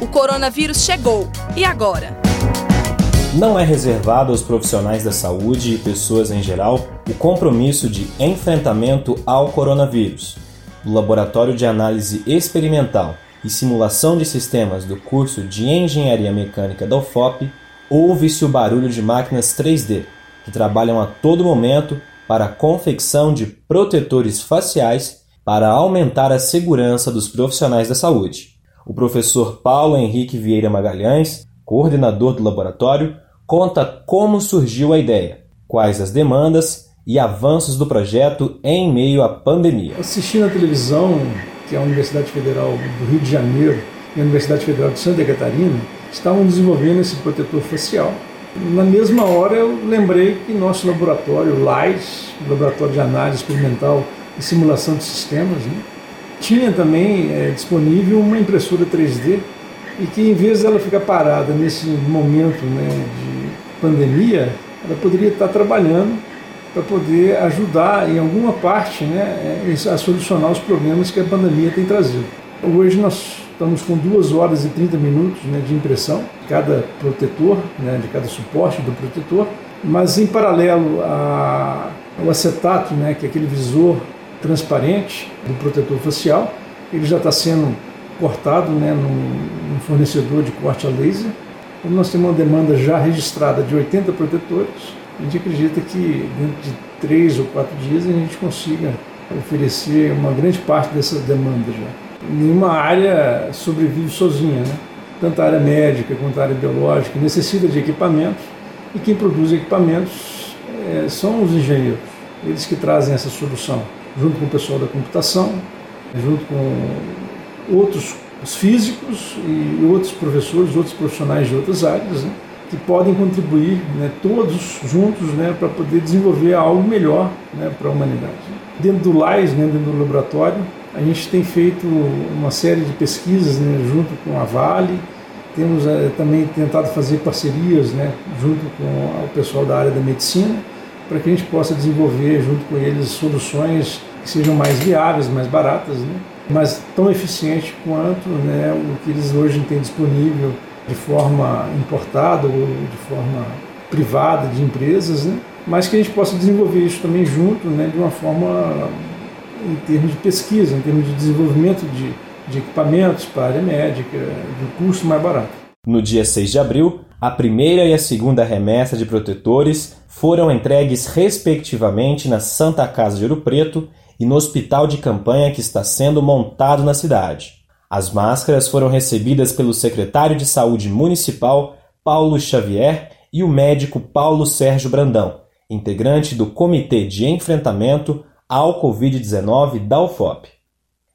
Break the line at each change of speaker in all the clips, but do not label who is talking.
O coronavírus chegou. E agora?
Não é reservado aos profissionais da saúde e pessoas em geral o compromisso de enfrentamento ao coronavírus. Do Laboratório de Análise Experimental e Simulação de Sistemas do curso de Engenharia Mecânica da UFOP, ouve-se o barulho de máquinas 3D, que trabalham a todo momento para a confecção de protetores faciais para aumentar a segurança dos profissionais da saúde. O professor Paulo Henrique Vieira Magalhães, coordenador do laboratório, conta como surgiu a ideia, quais as demandas e avanços do projeto em meio à pandemia.
Assisti na televisão que a Universidade Federal do Rio de Janeiro e a Universidade Federal de Santa Catarina estavam desenvolvendo esse protetor facial. Na mesma hora eu lembrei que nosso laboratório, LAIS, Laboratório de Análise Experimental e Simulação de Sistemas, né, tinha também é, disponível uma impressora 3D e que em vez dela ficar parada nesse momento né, de pandemia, ela poderia estar trabalhando para poder ajudar em alguma parte né, é, a solucionar os problemas que a pandemia tem trazido. Hoje nós estamos com 2 horas e 30 minutos né, de impressão de cada protetor, né, de cada suporte do protetor, mas em paralelo ao acetato, né, que é aquele visor transparente do protetor facial, ele já está sendo cortado né, num, num fornecedor de corte a laser. Como nós temos uma demanda já registrada de 80 protetores, a gente acredita que dentro de três ou quatro dias a gente consiga oferecer uma grande parte dessa demanda já. Nenhuma área sobrevive sozinha, né? tanto a área médica quanto a área biológica necessita de equipamentos e quem produz equipamentos é, são os engenheiros, eles que trazem essa solução, junto com o pessoal da computação, junto com outros físicos e outros professores, outros profissionais de outras áreas, né? que podem contribuir, né, todos juntos, né, para poder desenvolver algo melhor né, para a humanidade. Dentro do LAIS, né, dentro do laboratório, a gente tem feito uma série de pesquisas né, junto com a Vale, temos é, também tentado fazer parcerias né, junto com o pessoal da área da medicina, para que a gente possa desenvolver junto com eles soluções que sejam mais viáveis, mais baratas, né, mas tão eficientes quanto né, o que eles hoje têm disponível de forma importada ou de forma privada de empresas, né? mas que a gente possa desenvolver isso também junto, né, de uma forma em termos de pesquisa, em termos de desenvolvimento de, de equipamentos para a área médica, de um custo mais barato.
No dia 6 de abril, a primeira e a segunda remessa de protetores foram entregues respectivamente na Santa Casa de Ouro Preto e no hospital de campanha que está sendo montado na cidade. As máscaras foram recebidas pelo secretário de Saúde Municipal, Paulo Xavier, e o médico Paulo Sérgio Brandão, integrante do Comitê de Enfrentamento ao Covid-19 da UFOP.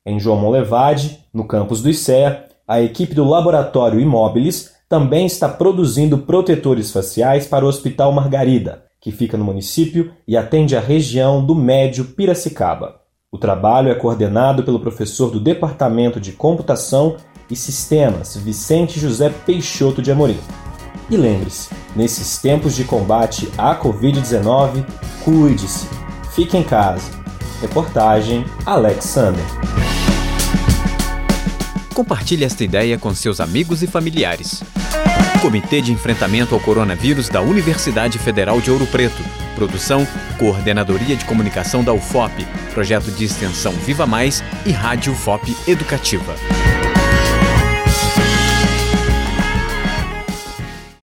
Em João Molevade, no campus do ICEA, a equipe do Laboratório Imóveis também está produzindo protetores faciais para o Hospital Margarida, que fica no município e atende a região do Médio Piracicaba. O trabalho é coordenado pelo professor do Departamento de Computação e Sistemas, Vicente José Peixoto de Amorim. E lembre-se, nesses tempos de combate à Covid-19, cuide-se, fique em casa. Reportagem Alexander.
Compartilhe esta ideia com seus amigos e familiares. Comitê de Enfrentamento ao Coronavírus da Universidade Federal de Ouro Preto. Produção, Coordenadoria de Comunicação da UFOP, Projeto de Extensão Viva Mais e Rádio UFOP Educativa.